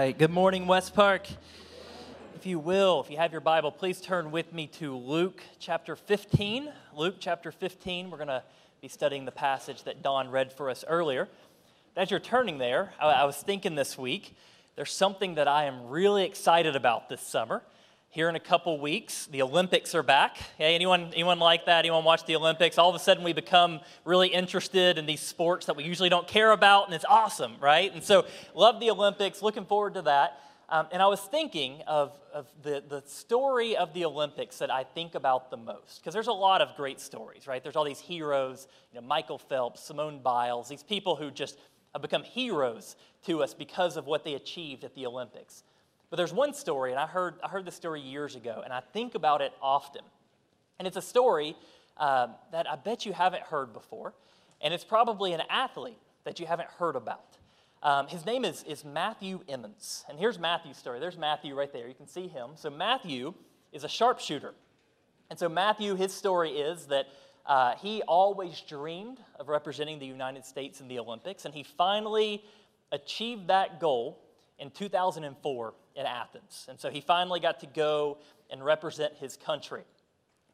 right. Good morning, West Park. If you will, if you have your Bible, please turn with me to Luke chapter 15. Luke chapter 15. We're going to be studying the passage that Don read for us earlier. As you're turning there, I, I was thinking this week, there's something that I am really excited about this summer. Here in a couple weeks, the Olympics are back. Hey, anyone, anyone like that? Anyone watch the Olympics? All of a sudden, we become really interested in these sports that we usually don't care about, and it's awesome, right? And so, love the Olympics. Looking forward to that. Um, and I was thinking of, of the, the story of the Olympics that I think about the most. Because there's a lot of great stories, right? There's all these heroes, you know, Michael Phelps, Simone Biles, these people who just have become heroes to us because of what they achieved at the Olympics. But there's one story, and I heard, I heard this story years ago, and I think about it often. And it's a story uh, that I bet you haven't heard before, and it's probably an athlete that you haven't heard about. Um, his name is, is Matthew Emmons. And here's Matthew's story. There's Matthew right there. You can see him. So, Matthew is a sharpshooter. And so, Matthew, his story is that uh, he always dreamed of representing the United States in the Olympics, and he finally achieved that goal in 2004 in Athens. And so he finally got to go and represent his country.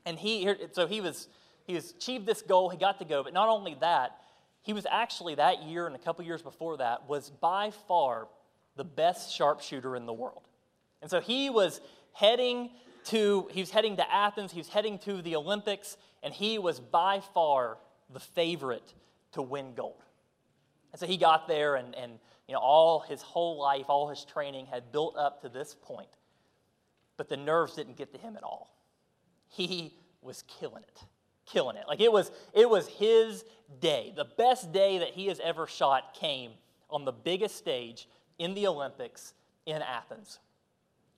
And he, so he was, he was achieved this goal, he got to go, but not only that, he was actually that year and a couple years before that was by far the best sharpshooter in the world. And so he was heading to, he was heading to Athens, he was heading to the Olympics, and he was by far the favorite to win gold. And so he got there and, and you know, all his whole life, all his training had built up to this point. But the nerves didn't get to him at all. He was killing it. Killing it. Like it was, it was his day. The best day that he has ever shot came on the biggest stage in the Olympics in Athens.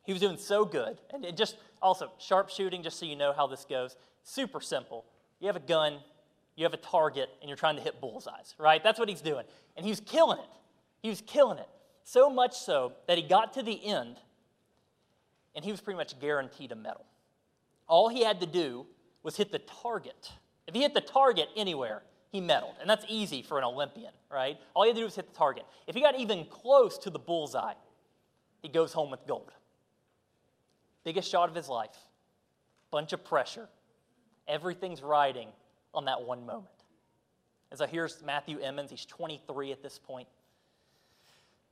He was doing so good. And it just also, sharpshooting, just so you know how this goes, super simple. You have a gun, you have a target, and you're trying to hit bullseyes, right? That's what he's doing. And he's killing it. He was killing it. So much so that he got to the end and he was pretty much guaranteed a medal. All he had to do was hit the target. If he hit the target anywhere, he medaled. And that's easy for an Olympian, right? All he had to do was hit the target. If he got even close to the bullseye, he goes home with gold. Biggest shot of his life, bunch of pressure. Everything's riding on that one moment. And so here's Matthew Emmons. He's 23 at this point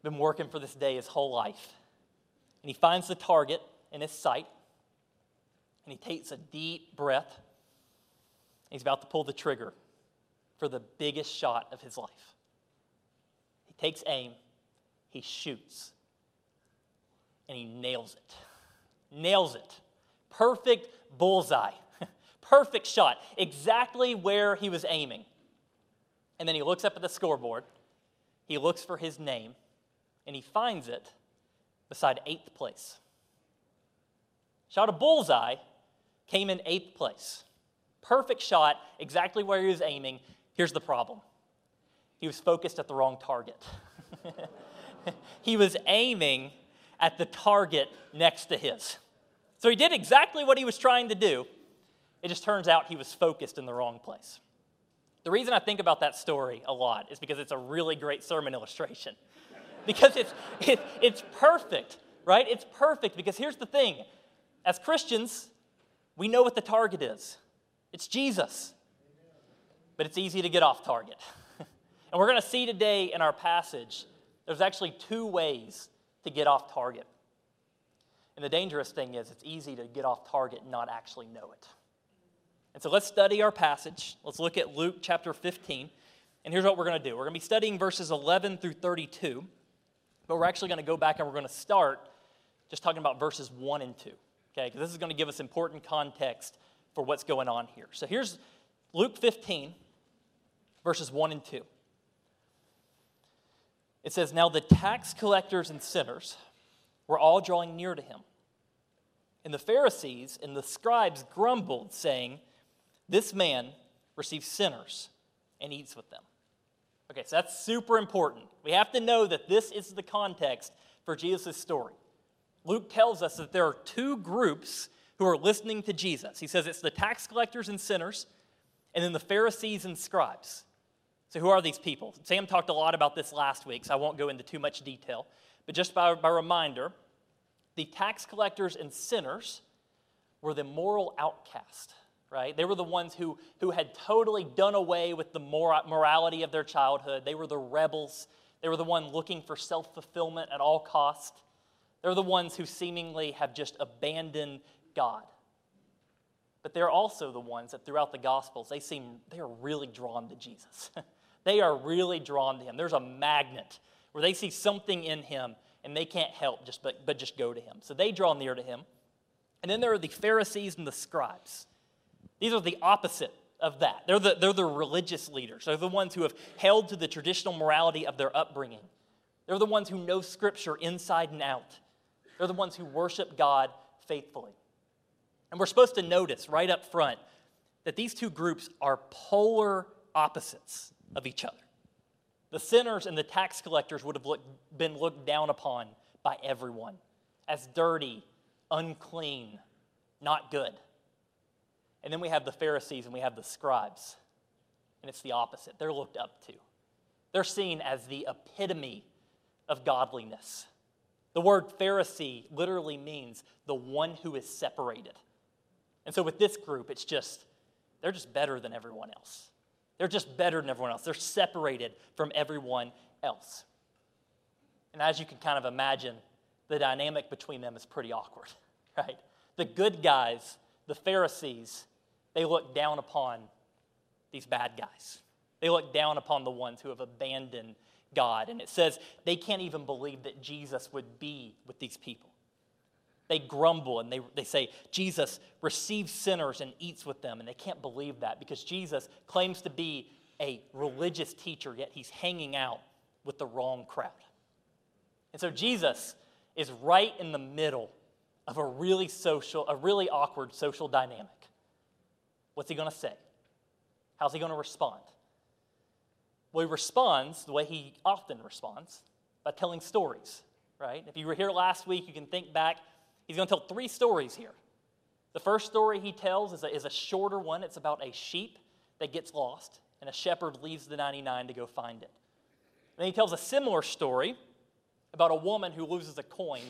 been working for this day his whole life. And he finds the target in his sight, and he takes a deep breath. He's about to pull the trigger for the biggest shot of his life. He takes aim, he shoots, and he nails it. Nails it. Perfect bullseye. Perfect shot. Exactly where he was aiming. And then he looks up at the scoreboard. He looks for his name and he finds it beside eighth place. Shot a bullseye, came in eighth place. Perfect shot, exactly where he was aiming. Here's the problem he was focused at the wrong target. he was aiming at the target next to his. So he did exactly what he was trying to do. It just turns out he was focused in the wrong place. The reason I think about that story a lot is because it's a really great sermon illustration because it's, it, it's perfect, right? It's perfect because here's the thing as Christians, we know what the target is it's Jesus. But it's easy to get off target. and we're going to see today in our passage, there's actually two ways to get off target. And the dangerous thing is, it's easy to get off target and not actually know it. And so let's study our passage. Let's look at Luke chapter 15. And here's what we're going to do we're going to be studying verses 11 through 32. But we're actually going to go back and we're going to start just talking about verses 1 and 2, okay? Because this is going to give us important context for what's going on here. So here's Luke 15, verses 1 and 2. It says, Now the tax collectors and sinners were all drawing near to him. And the Pharisees and the scribes grumbled, saying, This man receives sinners and eats with them. Okay, so that's super important. We have to know that this is the context for Jesus' story. Luke tells us that there are two groups who are listening to Jesus. He says it's the tax collectors and sinners, and then the Pharisees and scribes. So, who are these people? Sam talked a lot about this last week, so I won't go into too much detail. But just by, by reminder, the tax collectors and sinners were the moral outcast, right? They were the ones who, who had totally done away with the mor- morality of their childhood. They were the rebels. They were the one looking for self fulfillment at all cost. They're the ones who seemingly have just abandoned God. But they're also the ones that throughout the Gospels, they seem, they are really drawn to Jesus. they are really drawn to him. There's a magnet where they see something in him and they can't help just but, but just go to him. So they draw near to him. And then there are the Pharisees and the scribes. These are the opposite of that. They're the, they're the religious leaders. They're the ones who have held to the traditional morality of their upbringing. They're the ones who know Scripture inside and out. They're the ones who worship God faithfully. And we're supposed to notice right up front that these two groups are polar opposites of each other. The sinners and the tax collectors would have looked, been looked down upon by everyone as dirty, unclean, not good. And then we have the Pharisees and we have the scribes. And it's the opposite. They're looked up to. They're seen as the epitome of godliness. The word Pharisee literally means the one who is separated. And so with this group, it's just, they're just better than everyone else. They're just better than everyone else. They're separated from everyone else. And as you can kind of imagine, the dynamic between them is pretty awkward, right? The good guys, the Pharisees, they look down upon these bad guys. They look down upon the ones who have abandoned God. And it says they can't even believe that Jesus would be with these people. They grumble and they, they say, Jesus receives sinners and eats with them. And they can't believe that because Jesus claims to be a religious teacher, yet he's hanging out with the wrong crowd. And so Jesus is right in the middle of a really social, a really awkward social dynamic. What's he going to say? How's he going to respond? Well, he responds the way he often responds by telling stories, right? If you were here last week, you can think back He's going to tell three stories here. The first story he tells is a, is a shorter one. It's about a sheep that gets lost, and a shepherd leaves the 99 to go find it. And then he tells a similar story about a woman who loses a coin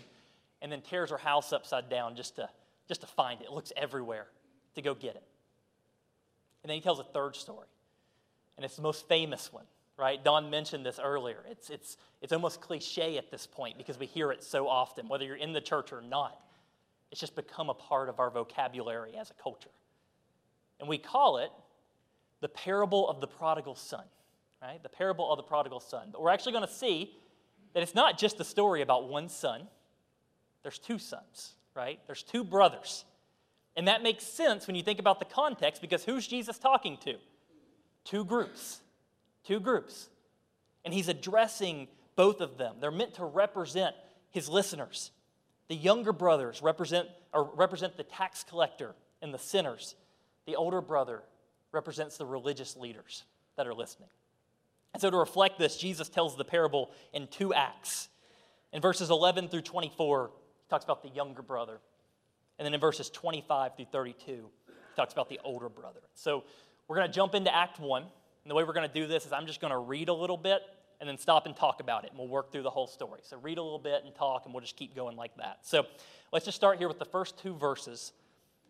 and then tears her house upside down just to, just to find it. It looks everywhere to go get it. And then he tells a third story, and it's the most famous one, right? Don mentioned this earlier. It's, it's, it's almost cliche at this point because we hear it so often, whether you're in the church or not. It's just become a part of our vocabulary as a culture. And we call it the parable of the prodigal son, right? The parable of the prodigal son. But we're actually going to see that it's not just a story about one son, there's two sons, right? There's two brothers. And that makes sense when you think about the context because who's Jesus talking to? Two groups. Two groups. And he's addressing both of them. They're meant to represent his listeners. The younger brothers represent, or represent the tax collector and the sinners. The older brother represents the religious leaders that are listening. And so, to reflect this, Jesus tells the parable in two acts. In verses 11 through 24, he talks about the younger brother. And then in verses 25 through 32, he talks about the older brother. So, we're going to jump into Act 1. And the way we're going to do this is I'm just going to read a little bit and then stop and talk about it, and we'll work through the whole story. So read a little bit and talk, and we'll just keep going like that. So let's just start here with the first two verses,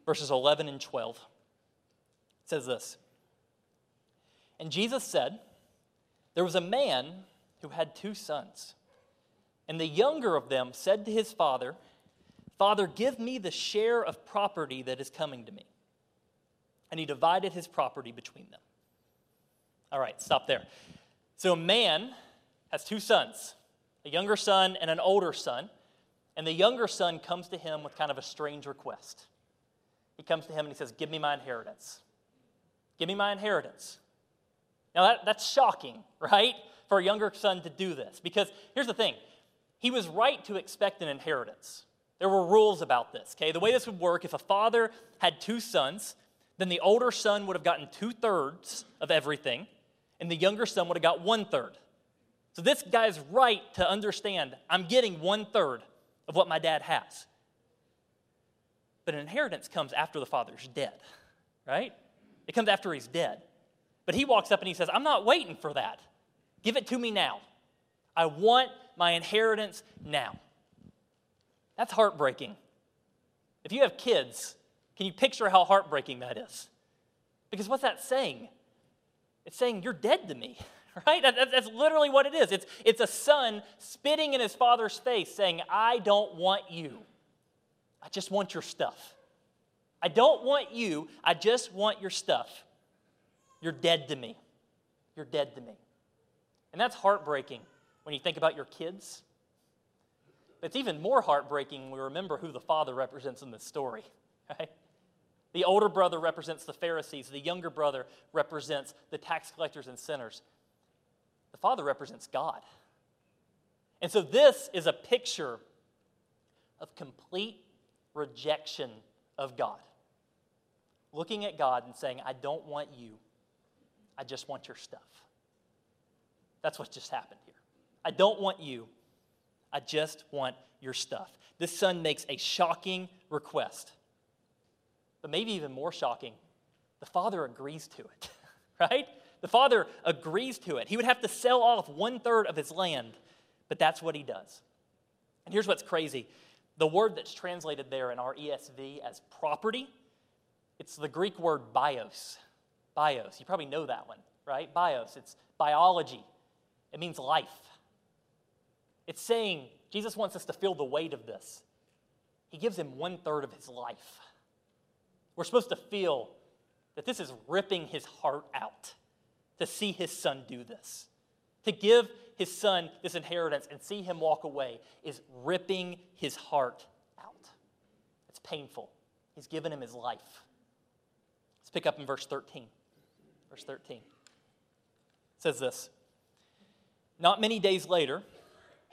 verses 11 and 12. It says this And Jesus said, There was a man who had two sons. And the younger of them said to his father, Father, give me the share of property that is coming to me. And he divided his property between them. All right, stop there. So a man has two sons, a younger son and an older son. And the younger son comes to him with kind of a strange request. He comes to him and he says, Give me my inheritance. Give me my inheritance. Now, that, that's shocking, right? For a younger son to do this. Because here's the thing he was right to expect an inheritance. There were rules about this, okay? The way this would work if a father had two sons, then the older son would have gotten two thirds of everything, and the younger son would have got one third. So this guy's right to understand I'm getting one third of what my dad has. But an inheritance comes after the father's dead, right? It comes after he's dead. But he walks up and he says, I'm not waiting for that. Give it to me now. I want my inheritance now. That's heartbreaking. If you have kids, can you picture how heartbreaking that is? Because what's that saying? It's saying, You're dead to me, right? That's literally what it is. It's, it's a son spitting in his father's face saying, I don't want you. I just want your stuff. I don't want you. I just want your stuff. You're dead to me. You're dead to me. And that's heartbreaking when you think about your kids. It's even more heartbreaking when we remember who the father represents in this story, right? The older brother represents the Pharisees, the younger brother represents the tax collectors and sinners. The father represents God. And so this is a picture of complete rejection of God. Looking at God and saying, I don't want you, I just want your stuff. That's what just happened here. I don't want you, I just want your stuff. This son makes a shocking request. But maybe even more shocking, the father agrees to it, right? The father agrees to it. He would have to sell off one third of his land, but that's what he does. And here's what's crazy the word that's translated there in our ESV as property, it's the Greek word bios. Bios. You probably know that one, right? Bios. It's biology, it means life. It's saying Jesus wants us to feel the weight of this. He gives him one third of his life. We're supposed to feel that this is ripping his heart out to see his son do this. To give his son this inheritance and see him walk away is ripping his heart out. It's painful. He's given him his life. Let's pick up in verse 13. Verse 13 it says this Not many days later,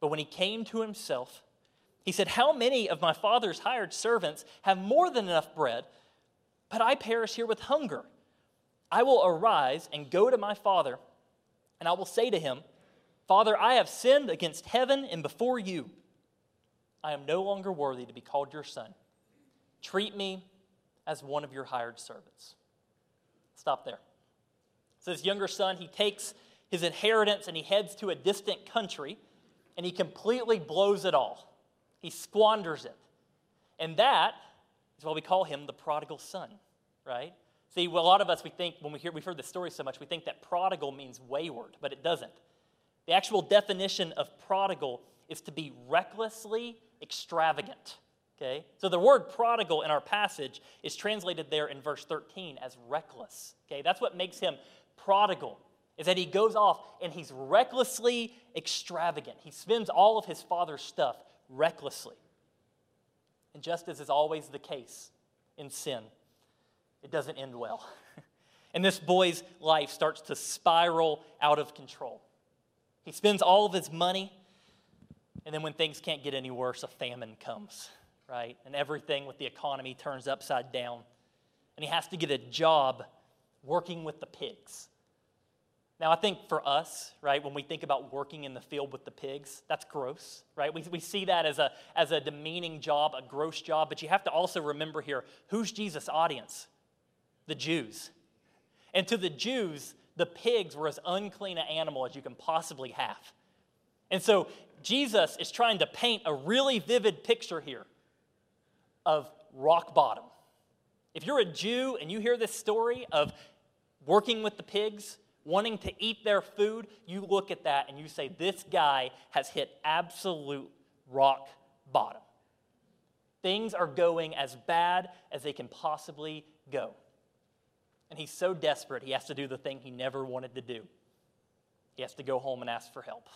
But when he came to himself, he said, How many of my father's hired servants have more than enough bread, but I perish here with hunger? I will arise and go to my father, and I will say to him, Father, I have sinned against heaven and before you. I am no longer worthy to be called your son. Treat me as one of your hired servants. Stop there. So, this younger son, he takes his inheritance and he heads to a distant country and he completely blows it all. He squanders it. And that is why we call him the prodigal son, right? See, well, a lot of us, we think, when we hear, we've heard this story so much, we think that prodigal means wayward, but it doesn't. The actual definition of prodigal is to be recklessly extravagant. Okay? So the word prodigal in our passage is translated there in verse 13 as reckless. Okay? That's what makes him prodigal, is that he goes off and he's recklessly extravagant. He spends all of his father's stuff recklessly. And just as is always the case in sin, it doesn't end well. and this boy's life starts to spiral out of control. He spends all of his money, and then when things can't get any worse, a famine comes, right? And everything with the economy turns upside down. And he has to get a job working with the pigs. Now, I think for us, right, when we think about working in the field with the pigs, that's gross, right? We, we see that as a, as a demeaning job, a gross job, but you have to also remember here who's Jesus' audience? The Jews. And to the Jews, the pigs were as unclean an animal as you can possibly have. And so Jesus is trying to paint a really vivid picture here of rock bottom. If you're a Jew and you hear this story of working with the pigs, wanting to eat their food, you look at that and you say, This guy has hit absolute rock bottom. Things are going as bad as they can possibly go. And he's so desperate, he has to do the thing he never wanted to do. He has to go home and ask for help.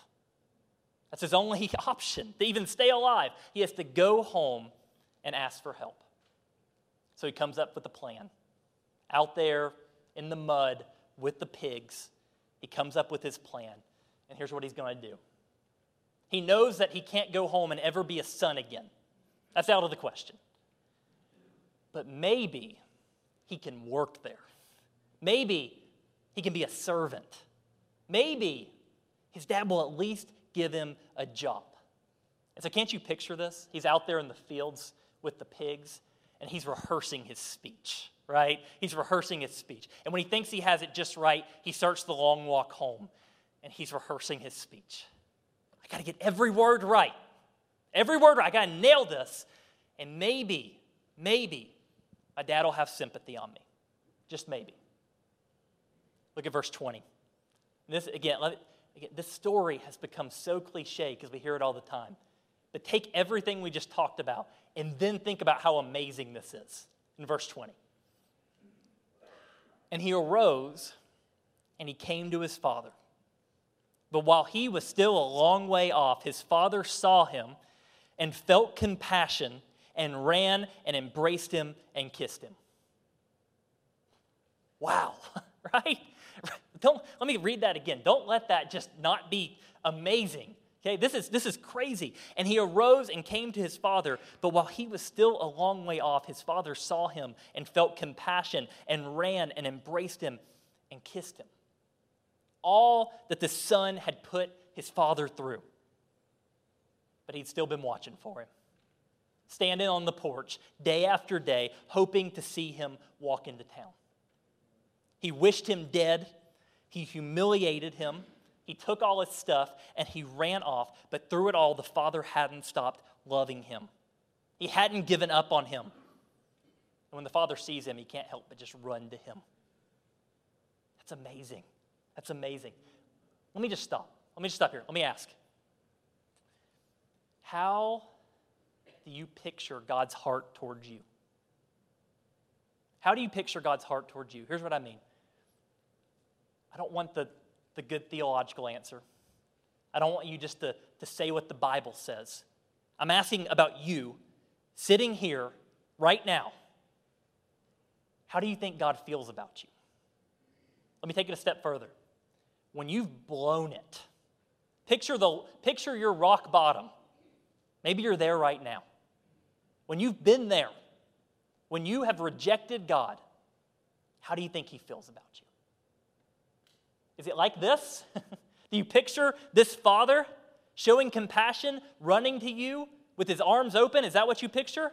That's his only option to even stay alive. He has to go home and ask for help. So he comes up with a plan. Out there in the mud, with the pigs, he comes up with his plan. And here's what he's going to do He knows that he can't go home and ever be a son again. That's out of the question. But maybe he can work there. Maybe he can be a servant. Maybe his dad will at least give him a job. And so, can't you picture this? He's out there in the fields with the pigs, and he's rehearsing his speech, right? He's rehearsing his speech. And when he thinks he has it just right, he starts the long walk home, and he's rehearsing his speech. I got to get every word right. Every word right. I got to nail this. And maybe, maybe, my dad will have sympathy on me. Just maybe. Look at verse 20. This, again, again this story has become so cliche because we hear it all the time. But take everything we just talked about and then think about how amazing this is. In verse 20. And he arose and he came to his father. But while he was still a long way off, his father saw him and felt compassion and ran and embraced him and kissed him. Wow, right? Don't let me read that again. Don't let that just not be amazing. Okay, this is this is crazy. And he arose and came to his father, but while he was still a long way off, his father saw him and felt compassion and ran and embraced him and kissed him. All that the son had put his father through. But he'd still been watching for him standing on the porch day after day, hoping to see him walk into town. He wished him dead, he humiliated him, he took all his stuff, and he ran off. But through it all, the father hadn't stopped loving him. He hadn't given up on him. And when the father sees him, he can't help but just run to him. That's amazing. That's amazing. Let me just stop. Let me just stop here. Let me ask. How do you picture God's heart towards you? How do you picture God's heart towards you? Here's what I mean. I don't want the, the good theological answer. I don't want you just to, to say what the Bible says. I'm asking about you sitting here right now. How do you think God feels about you? Let me take it a step further. When you've blown it, picture, the, picture your rock bottom. Maybe you're there right now when you've been there, when you have rejected God, how do you think He feels about you? Is it like this? do you picture this father showing compassion, running to you with his arms open? Is that what you picture?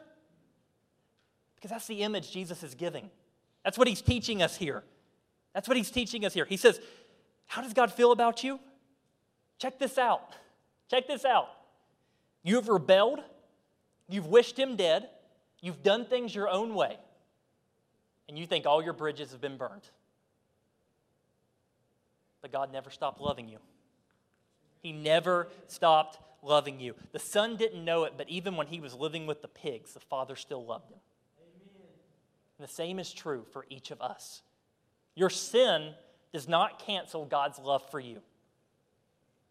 Because that's the image Jesus is giving. That's what he's teaching us here. That's what he's teaching us here. He says, How does God feel about you? Check this out. Check this out. You have rebelled You've wished him dead. You've done things your own way. And you think all your bridges have been burned. But God never stopped loving you. He never stopped loving you. The son didn't know it, but even when he was living with the pigs, the father still loved him. And the same is true for each of us. Your sin does not cancel God's love for you.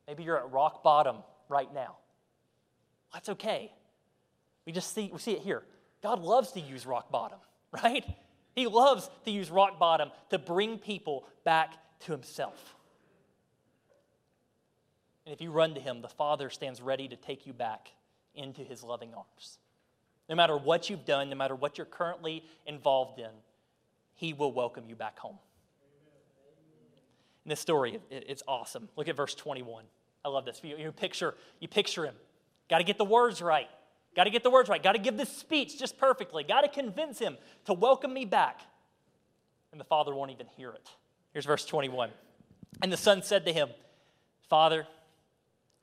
Maybe you're at rock bottom right now. That's okay. We just see, we see it here. God loves to use rock bottom, right? He loves to use rock bottom to bring people back to himself. And if you run to him, the Father stands ready to take you back into his loving arms. No matter what you've done, no matter what you're currently involved in, he will welcome you back home. In this story, it's awesome. Look at verse 21. I love this. You, picture, you picture him. Got to get the words right. Got to get the words right. Got to give this speech just perfectly. Got to convince him to welcome me back. And the father won't even hear it. Here's verse 21. And the son said to him, Father,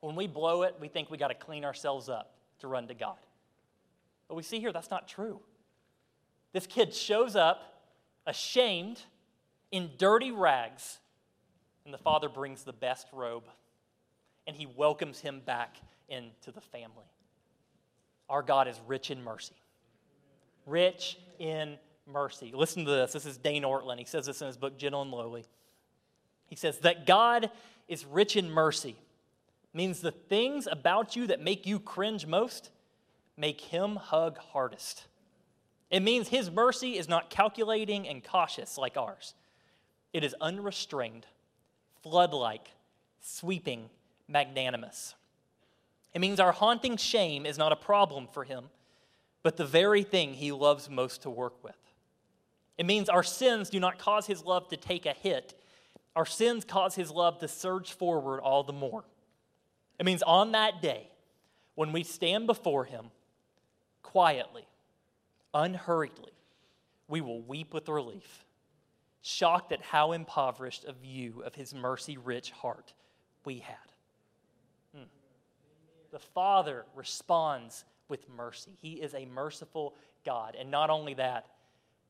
When we blow it, we think we got to clean ourselves up to run to God. But we see here that's not true. This kid shows up ashamed in dirty rags, and the father brings the best robe and he welcomes him back into the family. Our God is rich in mercy. Rich in mercy. Listen to this. This is Dane Ortlund. He says this in his book, Gentle and Lowly. He says that God is rich in mercy means the things about you that make you cringe most make him hug hardest. It means his mercy is not calculating and cautious like ours. It is unrestrained, flood like, sweeping, magnanimous. It means our haunting shame is not a problem for him, but the very thing he loves most to work with. It means our sins do not cause his love to take a hit, our sins cause his love to surge forward all the more. It means on that day, when we stand before him quietly, unhurriedly, we will weep with relief, shocked at how impoverished a view of his mercy rich heart we had. Hmm. The Father responds with mercy. He is a merciful God. And not only that,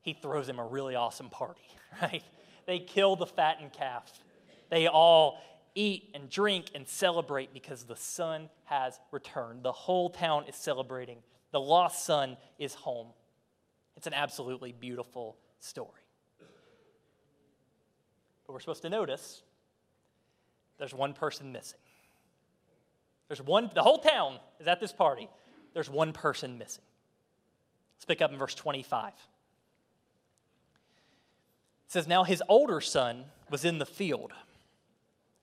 he throws him a really awesome party, right? They kill the fattened calf. They all eat and drink and celebrate because the son has returned. The whole town is celebrating. The lost son is home. It's an absolutely beautiful story. But we're supposed to notice there's one person missing. There's one, the whole town is at this party. There's one person missing. Let's pick up in verse 25. It says, Now his older son was in the field.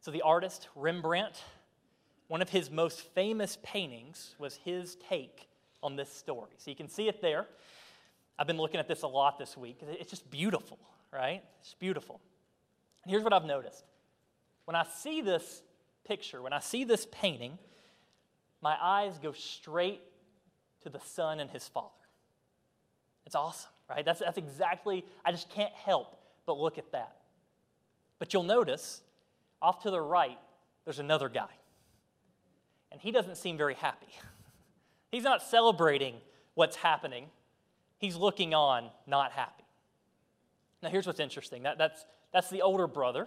So, the artist Rembrandt, one of his most famous paintings was his take on this story. So, you can see it there. I've been looking at this a lot this week. It's just beautiful, right? It's beautiful. And here's what I've noticed when I see this picture, when I see this painting, my eyes go straight to the son and his father. It's awesome, right? That's, that's exactly, I just can't help but look at that. But you'll notice off to the right, there's another guy. And he doesn't seem very happy. He's not celebrating what's happening, he's looking on, not happy. Now, here's what's interesting that, that's, that's the older brother.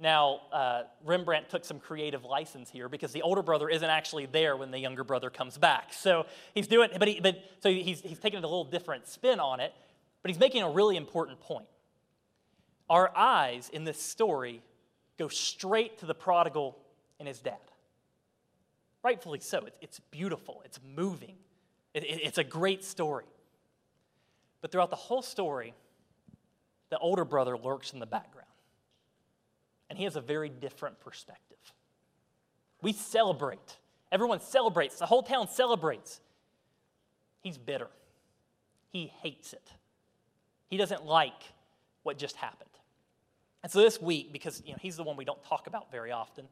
Now, uh, Rembrandt took some creative license here because the older brother isn't actually there when the younger brother comes back. So he's doing, but, he, but so he's, he's taking a little different spin on it, but he's making a really important point. Our eyes in this story go straight to the prodigal and his dad. Rightfully so. It's beautiful, it's moving, it's a great story. But throughout the whole story, the older brother lurks in the background. And he has a very different perspective. We celebrate. Everyone celebrates. The whole town celebrates. He's bitter. He hates it. He doesn't like what just happened. And so this week, because you know, he's the one we don't talk about very often,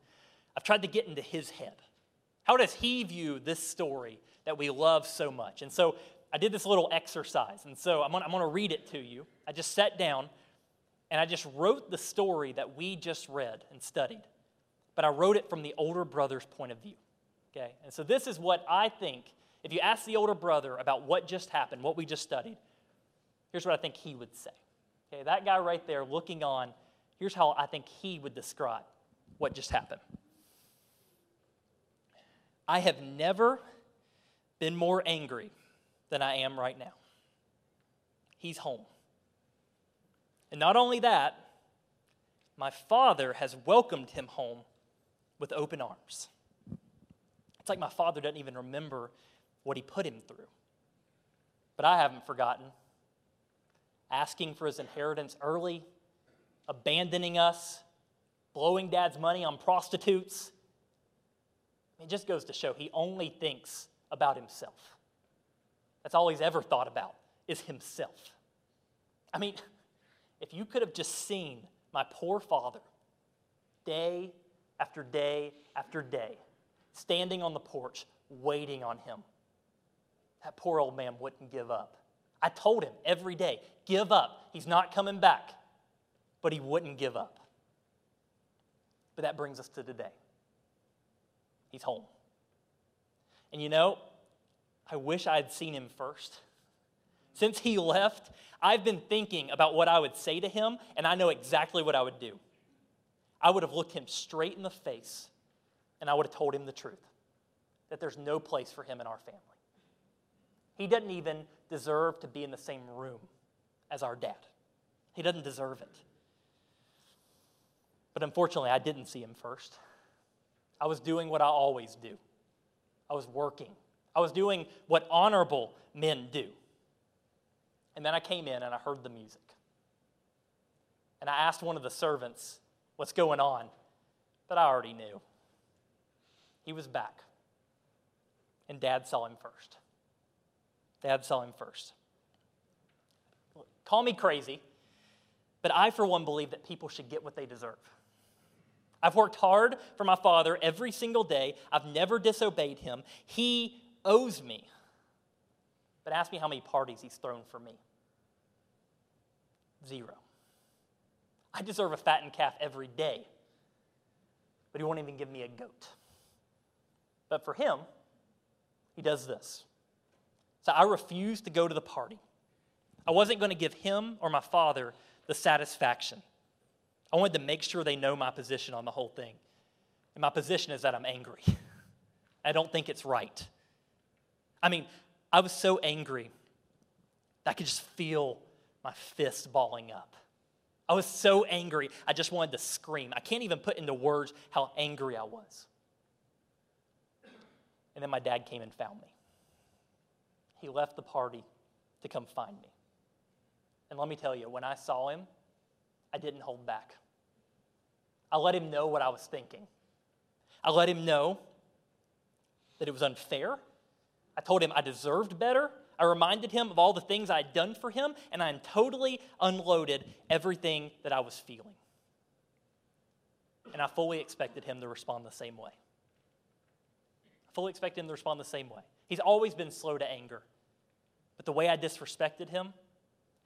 I've tried to get into his head. How does he view this story that we love so much? And so I did this little exercise. And so I'm going to read it to you. I just sat down and I just wrote the story that we just read and studied. But I wrote it from the older brother's point of view. Okay? And so this is what I think. If you ask the older brother about what just happened, what we just studied, here's what I think he would say. Okay, that guy right there looking on Here's how I think he would describe what just happened I have never been more angry than I am right now. He's home. And not only that, my father has welcomed him home with open arms. It's like my father doesn't even remember what he put him through. But I haven't forgotten. Asking for his inheritance early, abandoning us, blowing dad's money on prostitutes. It just goes to show he only thinks about himself. That's all he's ever thought about is himself. I mean, if you could have just seen my poor father day after day after day, standing on the porch, waiting on him, that poor old man wouldn't give up. I told him every day, give up. He's not coming back. But he wouldn't give up. But that brings us to today. He's home. And you know, I wish I had seen him first. Since he left, I've been thinking about what I would say to him, and I know exactly what I would do. I would have looked him straight in the face, and I would have told him the truth that there's no place for him in our family. He doesn't even deserve to be in the same room as our dad, he doesn't deserve it. But unfortunately, I didn't see him first. I was doing what I always do I was working, I was doing what honorable men do. And then I came in and I heard the music. And I asked one of the servants what's going on, but I already knew. He was back. And dad saw him first. Dad saw him first. Call me crazy, but I, for one, believe that people should get what they deserve. I've worked hard for my father every single day. I've never disobeyed him. He owes me. But ask me how many parties he's thrown for me. Zero. I deserve a fattened calf every day, but he won't even give me a goat. But for him, he does this. So I refused to go to the party. I wasn't going to give him or my father the satisfaction. I wanted to make sure they know my position on the whole thing. And my position is that I'm angry. I don't think it's right. I mean, I was so angry that I could just feel my fist balling up. I was so angry, I just wanted to scream. I can't even put into words how angry I was. And then my dad came and found me. He left the party to come find me. And let me tell you, when I saw him, I didn't hold back. I let him know what I was thinking. I let him know that it was unfair. I told him I deserved better. I reminded him of all the things I had done for him, and I totally unloaded everything that I was feeling. And I fully expected him to respond the same way. I fully expected him to respond the same way. He's always been slow to anger. But the way I disrespected him,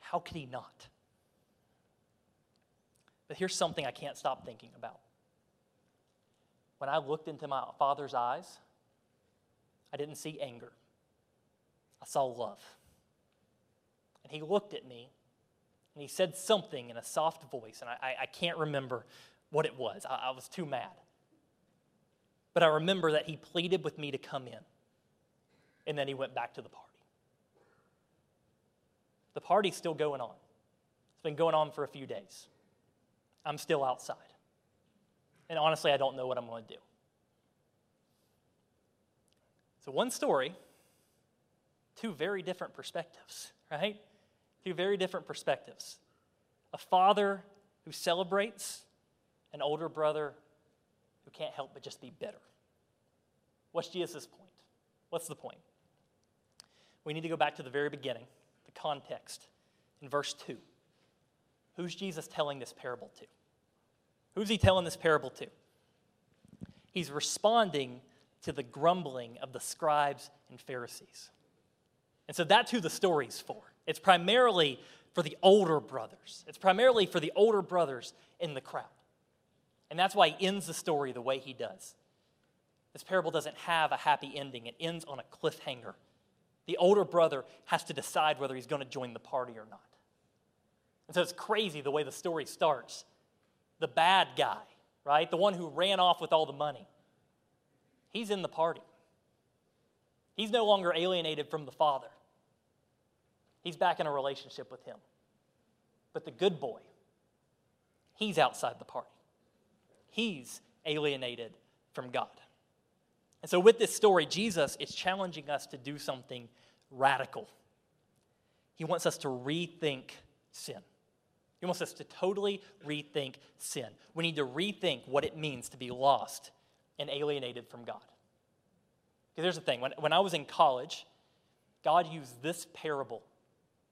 how could he not? But here's something I can't stop thinking about. When I looked into my father's eyes, I didn't see anger. I saw love. And he looked at me and he said something in a soft voice, and I, I can't remember what it was. I, I was too mad. But I remember that he pleaded with me to come in, and then he went back to the party. The party's still going on. It's been going on for a few days. I'm still outside. And honestly, I don't know what I'm going to do. So, one story two very different perspectives, right? Two very different perspectives. A father who celebrates, an older brother who can't help but just be bitter. What's Jesus' point? What's the point? We need to go back to the very beginning, the context, in verse 2. Who's Jesus telling this parable to? Who's he telling this parable to? He's responding to the grumbling of the scribes and Pharisees. And so that's who the story's for. It's primarily for the older brothers. It's primarily for the older brothers in the crowd. And that's why he ends the story the way he does. This parable doesn't have a happy ending, it ends on a cliffhanger. The older brother has to decide whether he's going to join the party or not. And so it's crazy the way the story starts. The bad guy, right? The one who ran off with all the money. He's in the party. He's no longer alienated from the Father. He's back in a relationship with Him. But the good boy, he's outside the party. He's alienated from God. And so, with this story, Jesus is challenging us to do something radical. He wants us to rethink sin. He wants us to totally rethink sin. We need to rethink what it means to be lost and alienated from God. Because here's the thing when, when I was in college, God used this parable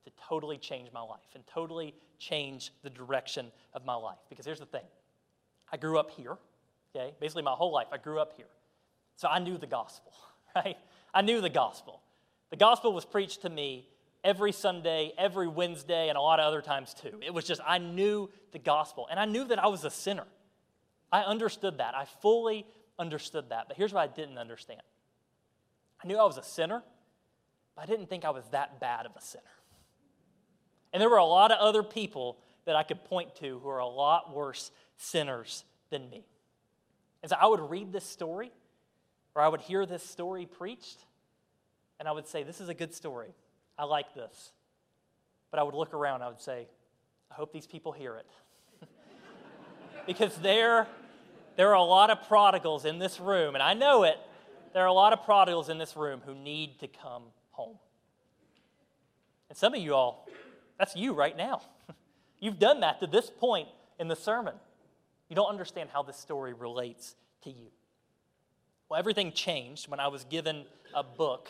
to totally change my life and totally change the direction of my life. Because here's the thing I grew up here, okay? Basically, my whole life, I grew up here. So I knew the gospel, right? I knew the gospel. The gospel was preached to me every Sunday, every Wednesday, and a lot of other times too. It was just, I knew the gospel, and I knew that I was a sinner. I understood that. I fully understood that. But here's what I didn't understand I knew I was a sinner, but I didn't think I was that bad of a sinner. And there were a lot of other people that I could point to who are a lot worse sinners than me. And so I would read this story, or I would hear this story preached, and I would say, This is a good story. I like this. But I would look around, I would say, I hope these people hear it. because there, there are a lot of prodigals in this room, and I know it. There are a lot of prodigals in this room who need to come home. And some of you all, that's you right now. You've done that to this point in the sermon. You don't understand how this story relates to you. Well, everything changed when I was given a book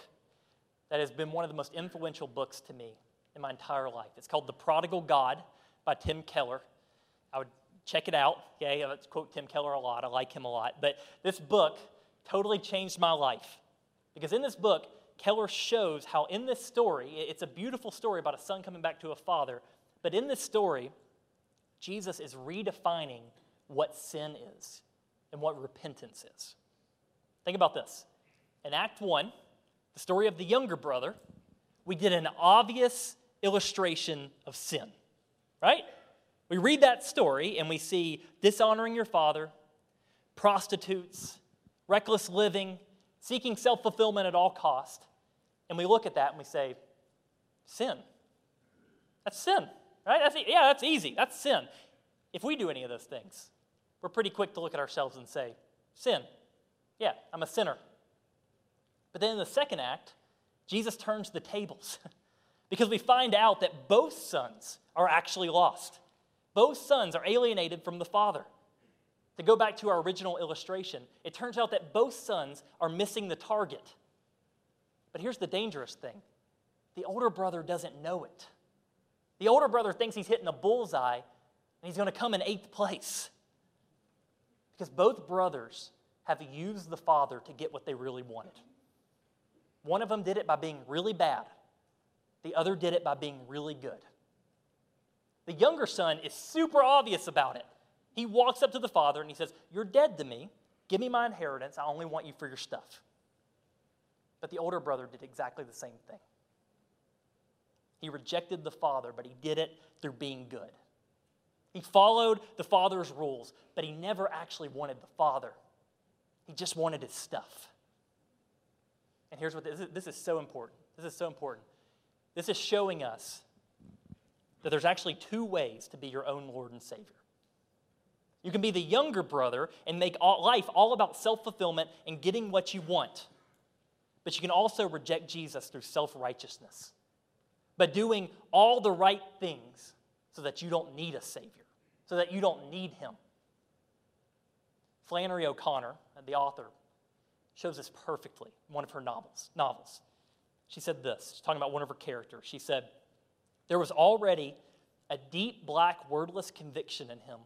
that has been one of the most influential books to me in my entire life. It's called The Prodigal God by Tim Keller. I would check it out. Okay, I quote Tim Keller a lot. I like him a lot. But this book totally changed my life because in this book, Keller shows how in this story, it's a beautiful story about a son coming back to a father, but in this story, Jesus is redefining what sin is and what repentance is. Think about this. In Act 1, the story of the younger brother, we get an obvious illustration of sin, right? We read that story and we see dishonoring your father, prostitutes, reckless living, seeking self fulfillment at all cost. And we look at that and we say, sin. That's sin, right? That's, yeah, that's easy. That's sin. If we do any of those things, we're pretty quick to look at ourselves and say, sin. Yeah, I'm a sinner. But then in the second act, Jesus turns the tables because we find out that both sons are actually lost. Both sons are alienated from the father. To go back to our original illustration, it turns out that both sons are missing the target. But here's the dangerous thing the older brother doesn't know it. The older brother thinks he's hitting a bullseye and he's going to come in eighth place. Because both brothers have used the father to get what they really wanted. One of them did it by being really bad, the other did it by being really good. The younger son is super obvious about it. He walks up to the father and he says, You're dead to me. Give me my inheritance. I only want you for your stuff. But the older brother did exactly the same thing. He rejected the father, but he did it through being good. He followed the father's rules, but he never actually wanted the father. He just wanted his stuff. And here's what this is, this is so important. This is so important. This is showing us that there's actually two ways to be your own Lord and Savior. You can be the younger brother and make all, life all about self fulfillment and getting what you want. But you can also reject Jesus through self righteousness, by doing all the right things so that you don't need a Savior, so that you don't need Him. Flannery O'Connor, the author, shows this perfectly one of her novels. novels. She said this, she's talking about one of her characters. She said, There was already a deep, black, wordless conviction in him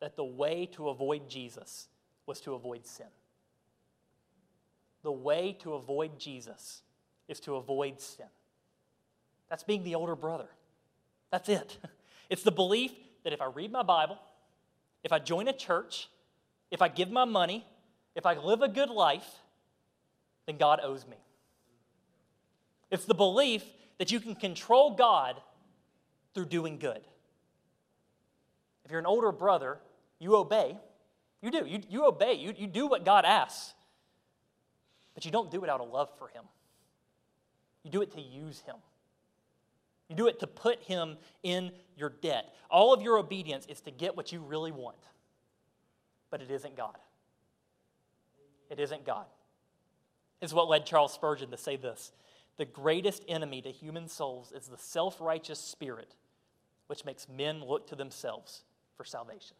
that the way to avoid Jesus was to avoid sin. The way to avoid Jesus is to avoid sin. That's being the older brother. That's it. It's the belief that if I read my Bible, if I join a church, if I give my money, if I live a good life, then God owes me. It's the belief that you can control God through doing good. If you're an older brother, you obey. You do. You, you obey. You, you do what God asks. But you don't do it out of love for Him. You do it to use Him. You do it to put Him in your debt. All of your obedience is to get what you really want. But it isn't God. It isn't God. is what led Charles Spurgeon to say this The greatest enemy to human souls is the self righteous spirit which makes men look to themselves for salvation.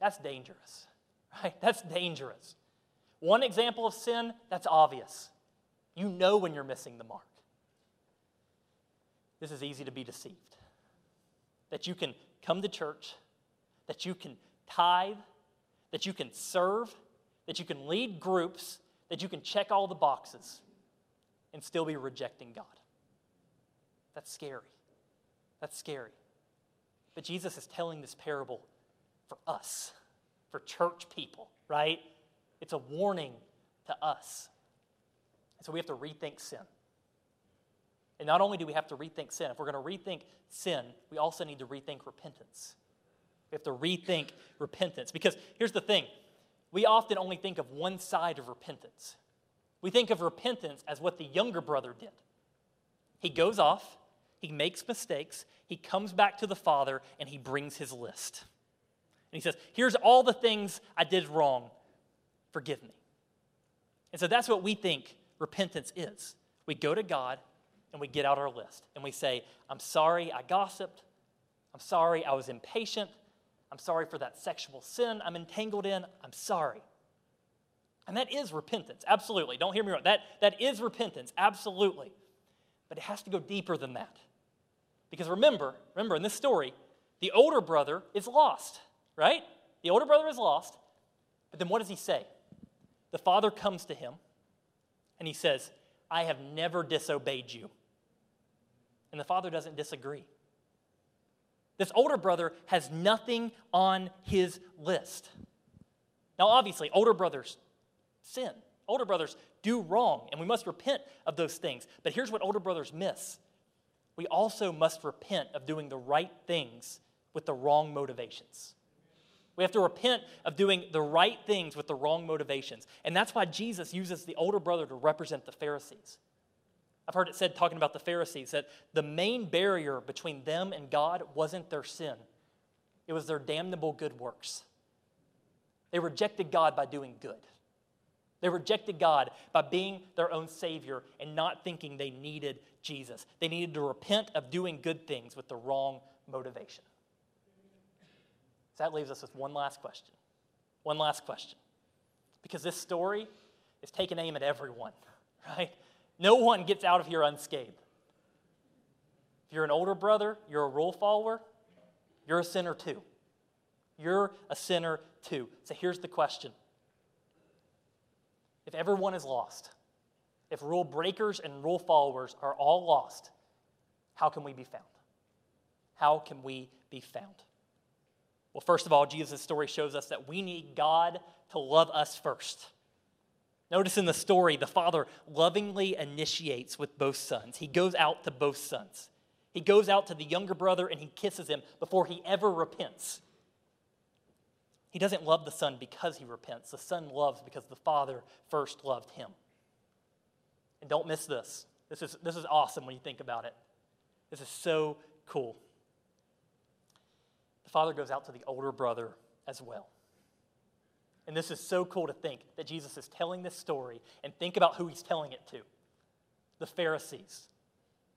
That's dangerous, right? That's dangerous. One example of sin, that's obvious. You know when you're missing the mark. This is easy to be deceived. That you can come to church, that you can tithe, that you can serve, that you can lead groups, that you can check all the boxes and still be rejecting God. That's scary. That's scary. But Jesus is telling this parable for us, for church people, right? It's a warning to us. And so we have to rethink sin. And not only do we have to rethink sin, if we're going to rethink sin, we also need to rethink repentance. We have to rethink repentance. Because here's the thing we often only think of one side of repentance. We think of repentance as what the younger brother did. He goes off, he makes mistakes, he comes back to the father, and he brings his list. And he says, Here's all the things I did wrong. Forgive me. And so that's what we think repentance is. We go to God and we get out our list and we say, I'm sorry I gossiped. I'm sorry I was impatient. I'm sorry for that sexual sin I'm entangled in. I'm sorry. And that is repentance, absolutely. Don't hear me wrong. That, that is repentance, absolutely. But it has to go deeper than that. Because remember, remember in this story, the older brother is lost, right? The older brother is lost. But then what does he say? The father comes to him and he says, I have never disobeyed you. And the father doesn't disagree. This older brother has nothing on his list. Now, obviously, older brothers sin. Older brothers do wrong, and we must repent of those things. But here's what older brothers miss we also must repent of doing the right things with the wrong motivations. We have to repent of doing the right things with the wrong motivations. And that's why Jesus uses the older brother to represent the Pharisees. I've heard it said, talking about the Pharisees, that the main barrier between them and God wasn't their sin, it was their damnable good works. They rejected God by doing good. They rejected God by being their own Savior and not thinking they needed Jesus. They needed to repent of doing good things with the wrong motivation. So that leaves us with one last question. One last question. Because this story is taking aim at everyone, right? No one gets out of here unscathed. If you're an older brother, you're a rule follower, you're a sinner too. You're a sinner too. So here's the question if everyone is lost, if rule breakers and rule followers are all lost, how can we be found? How can we be found? Well, first of all, Jesus' story shows us that we need God to love us first. Notice in the story, the father lovingly initiates with both sons. He goes out to both sons. He goes out to the younger brother and he kisses him before he ever repents. He doesn't love the son because he repents. The son loves because the father first loved him. And don't miss this. This is, this is awesome when you think about it. This is so cool. The father goes out to the older brother as well. And this is so cool to think that Jesus is telling this story and think about who he's telling it to the Pharisees,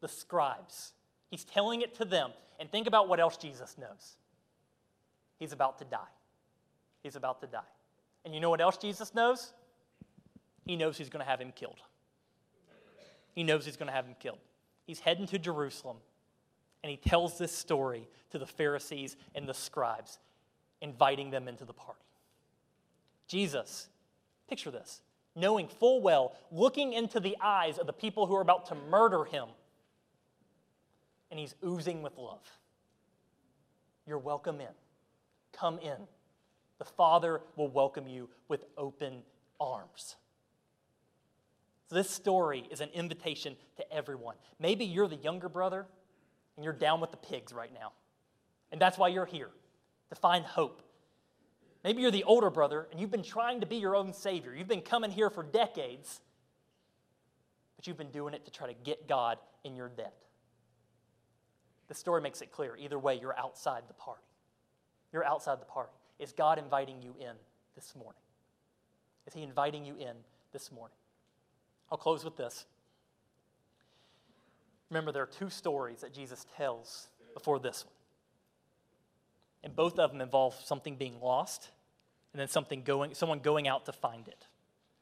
the scribes. He's telling it to them. And think about what else Jesus knows. He's about to die. He's about to die. And you know what else Jesus knows? He knows he's going to have him killed. He knows he's going to have him killed. He's heading to Jerusalem, and he tells this story to the Pharisees and the scribes, inviting them into the party. Jesus, picture this, knowing full well, looking into the eyes of the people who are about to murder him, and he's oozing with love. You're welcome in. Come in. The Father will welcome you with open arms. So this story is an invitation to everyone. Maybe you're the younger brother and you're down with the pigs right now. And that's why you're here, to find hope. Maybe you're the older brother and you've been trying to be your own savior. You've been coming here for decades, but you've been doing it to try to get God in your debt. The story makes it clear. Either way, you're outside the party. You're outside the party. Is God inviting you in this morning? Is He inviting you in this morning. I'll close with this. Remember, there are two stories that Jesus tells before this one. And both of them involve something being lost and then something going, someone going out to find it.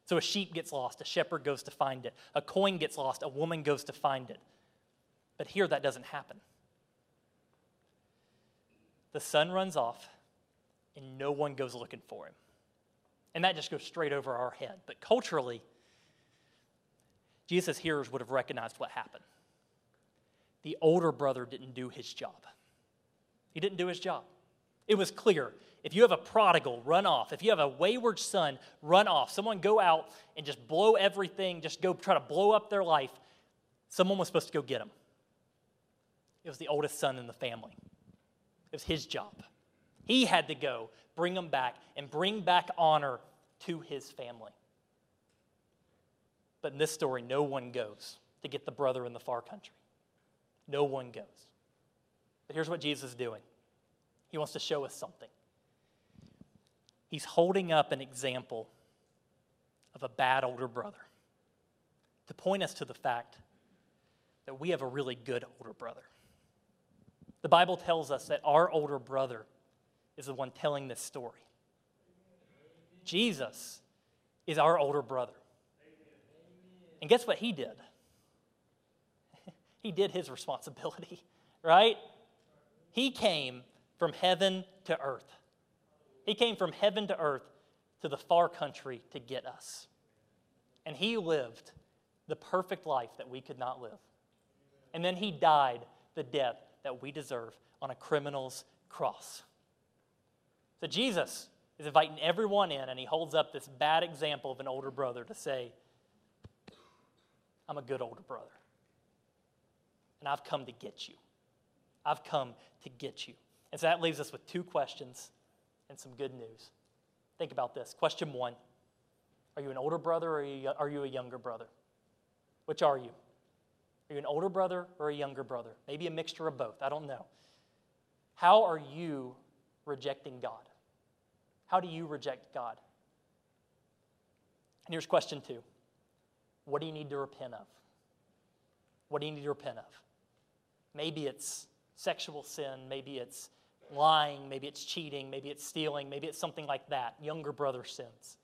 So a sheep gets lost, a shepherd goes to find it. A coin gets lost, a woman goes to find it. But here that doesn't happen. The son runs off, and no one goes looking for him. And that just goes straight over our head. But culturally, Jesus' hearers would have recognized what happened. The older brother didn't do his job. He didn't do his job. It was clear. If you have a prodigal, run off. If you have a wayward son, run off. Someone go out and just blow everything, just go try to blow up their life. Someone was supposed to go get him. It was the oldest son in the family. It was his job. He had to go bring them back and bring back honor to his family. But in this story, no one goes to get the brother in the far country. No one goes. But here's what Jesus is doing He wants to show us something. He's holding up an example of a bad older brother to point us to the fact that we have a really good older brother. The Bible tells us that our older brother is the one telling this story. Jesus is our older brother. And guess what he did? he did his responsibility, right? He came from heaven to earth. He came from heaven to earth to the far country to get us. And he lived the perfect life that we could not live. And then he died the death that we deserve on a criminal's cross. So Jesus is inviting everyone in, and he holds up this bad example of an older brother to say, I'm a good older brother. And I've come to get you. I've come to get you. And so that leaves us with two questions and some good news. Think about this. Question one Are you an older brother or are you a younger brother? Which are you? Are you an older brother or a younger brother? Maybe a mixture of both. I don't know. How are you rejecting God? How do you reject God? And here's question two What do you need to repent of? What do you need to repent of? Maybe it's sexual sin, maybe it's lying, maybe it's cheating, maybe it's stealing, maybe it's something like that, younger brother sins.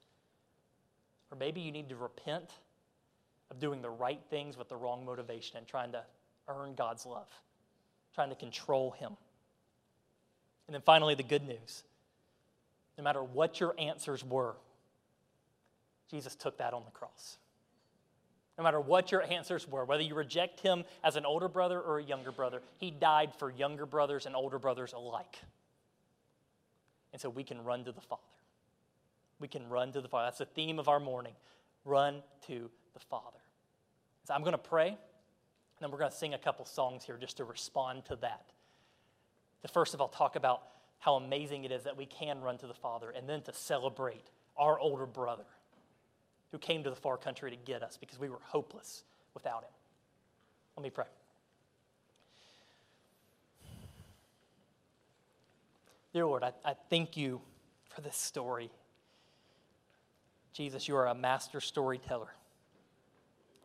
Or maybe you need to repent of doing the right things with the wrong motivation and trying to earn God's love, trying to control Him. And then finally, the good news no matter what your answers were, Jesus took that on the cross. No matter what your answers were, whether you reject him as an older brother or a younger brother, he died for younger brothers and older brothers alike. And so we can run to the Father. We can run to the Father. That's the theme of our morning. Run to the Father. So I'm going to pray, and then we're going to sing a couple songs here just to respond to that. The first of all, talk about how amazing it is that we can run to the Father and then to celebrate our older brother who came to the far country to get us because we were hopeless without him. Let me pray. Dear Lord, I, I thank you for this story. Jesus, you are a master storyteller.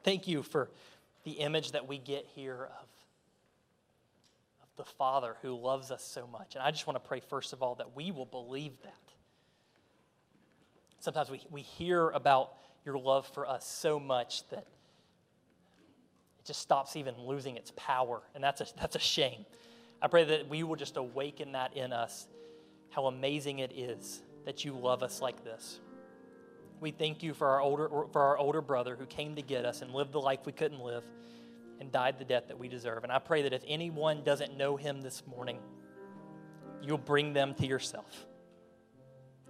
Thank you for the image that we get here of the Father who loves us so much. And I just want to pray, first of all, that we will believe that. Sometimes we, we hear about your love for us so much that it just stops even losing its power. And that's a, that's a shame. I pray that we will just awaken that in us, how amazing it is that you love us like this. We thank you for our older, for our older brother who came to get us and lived the life we couldn't live and died the death that we deserve. And I pray that if anyone doesn't know him this morning, you'll bring them to yourself.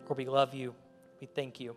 Lord, we love you. We thank you.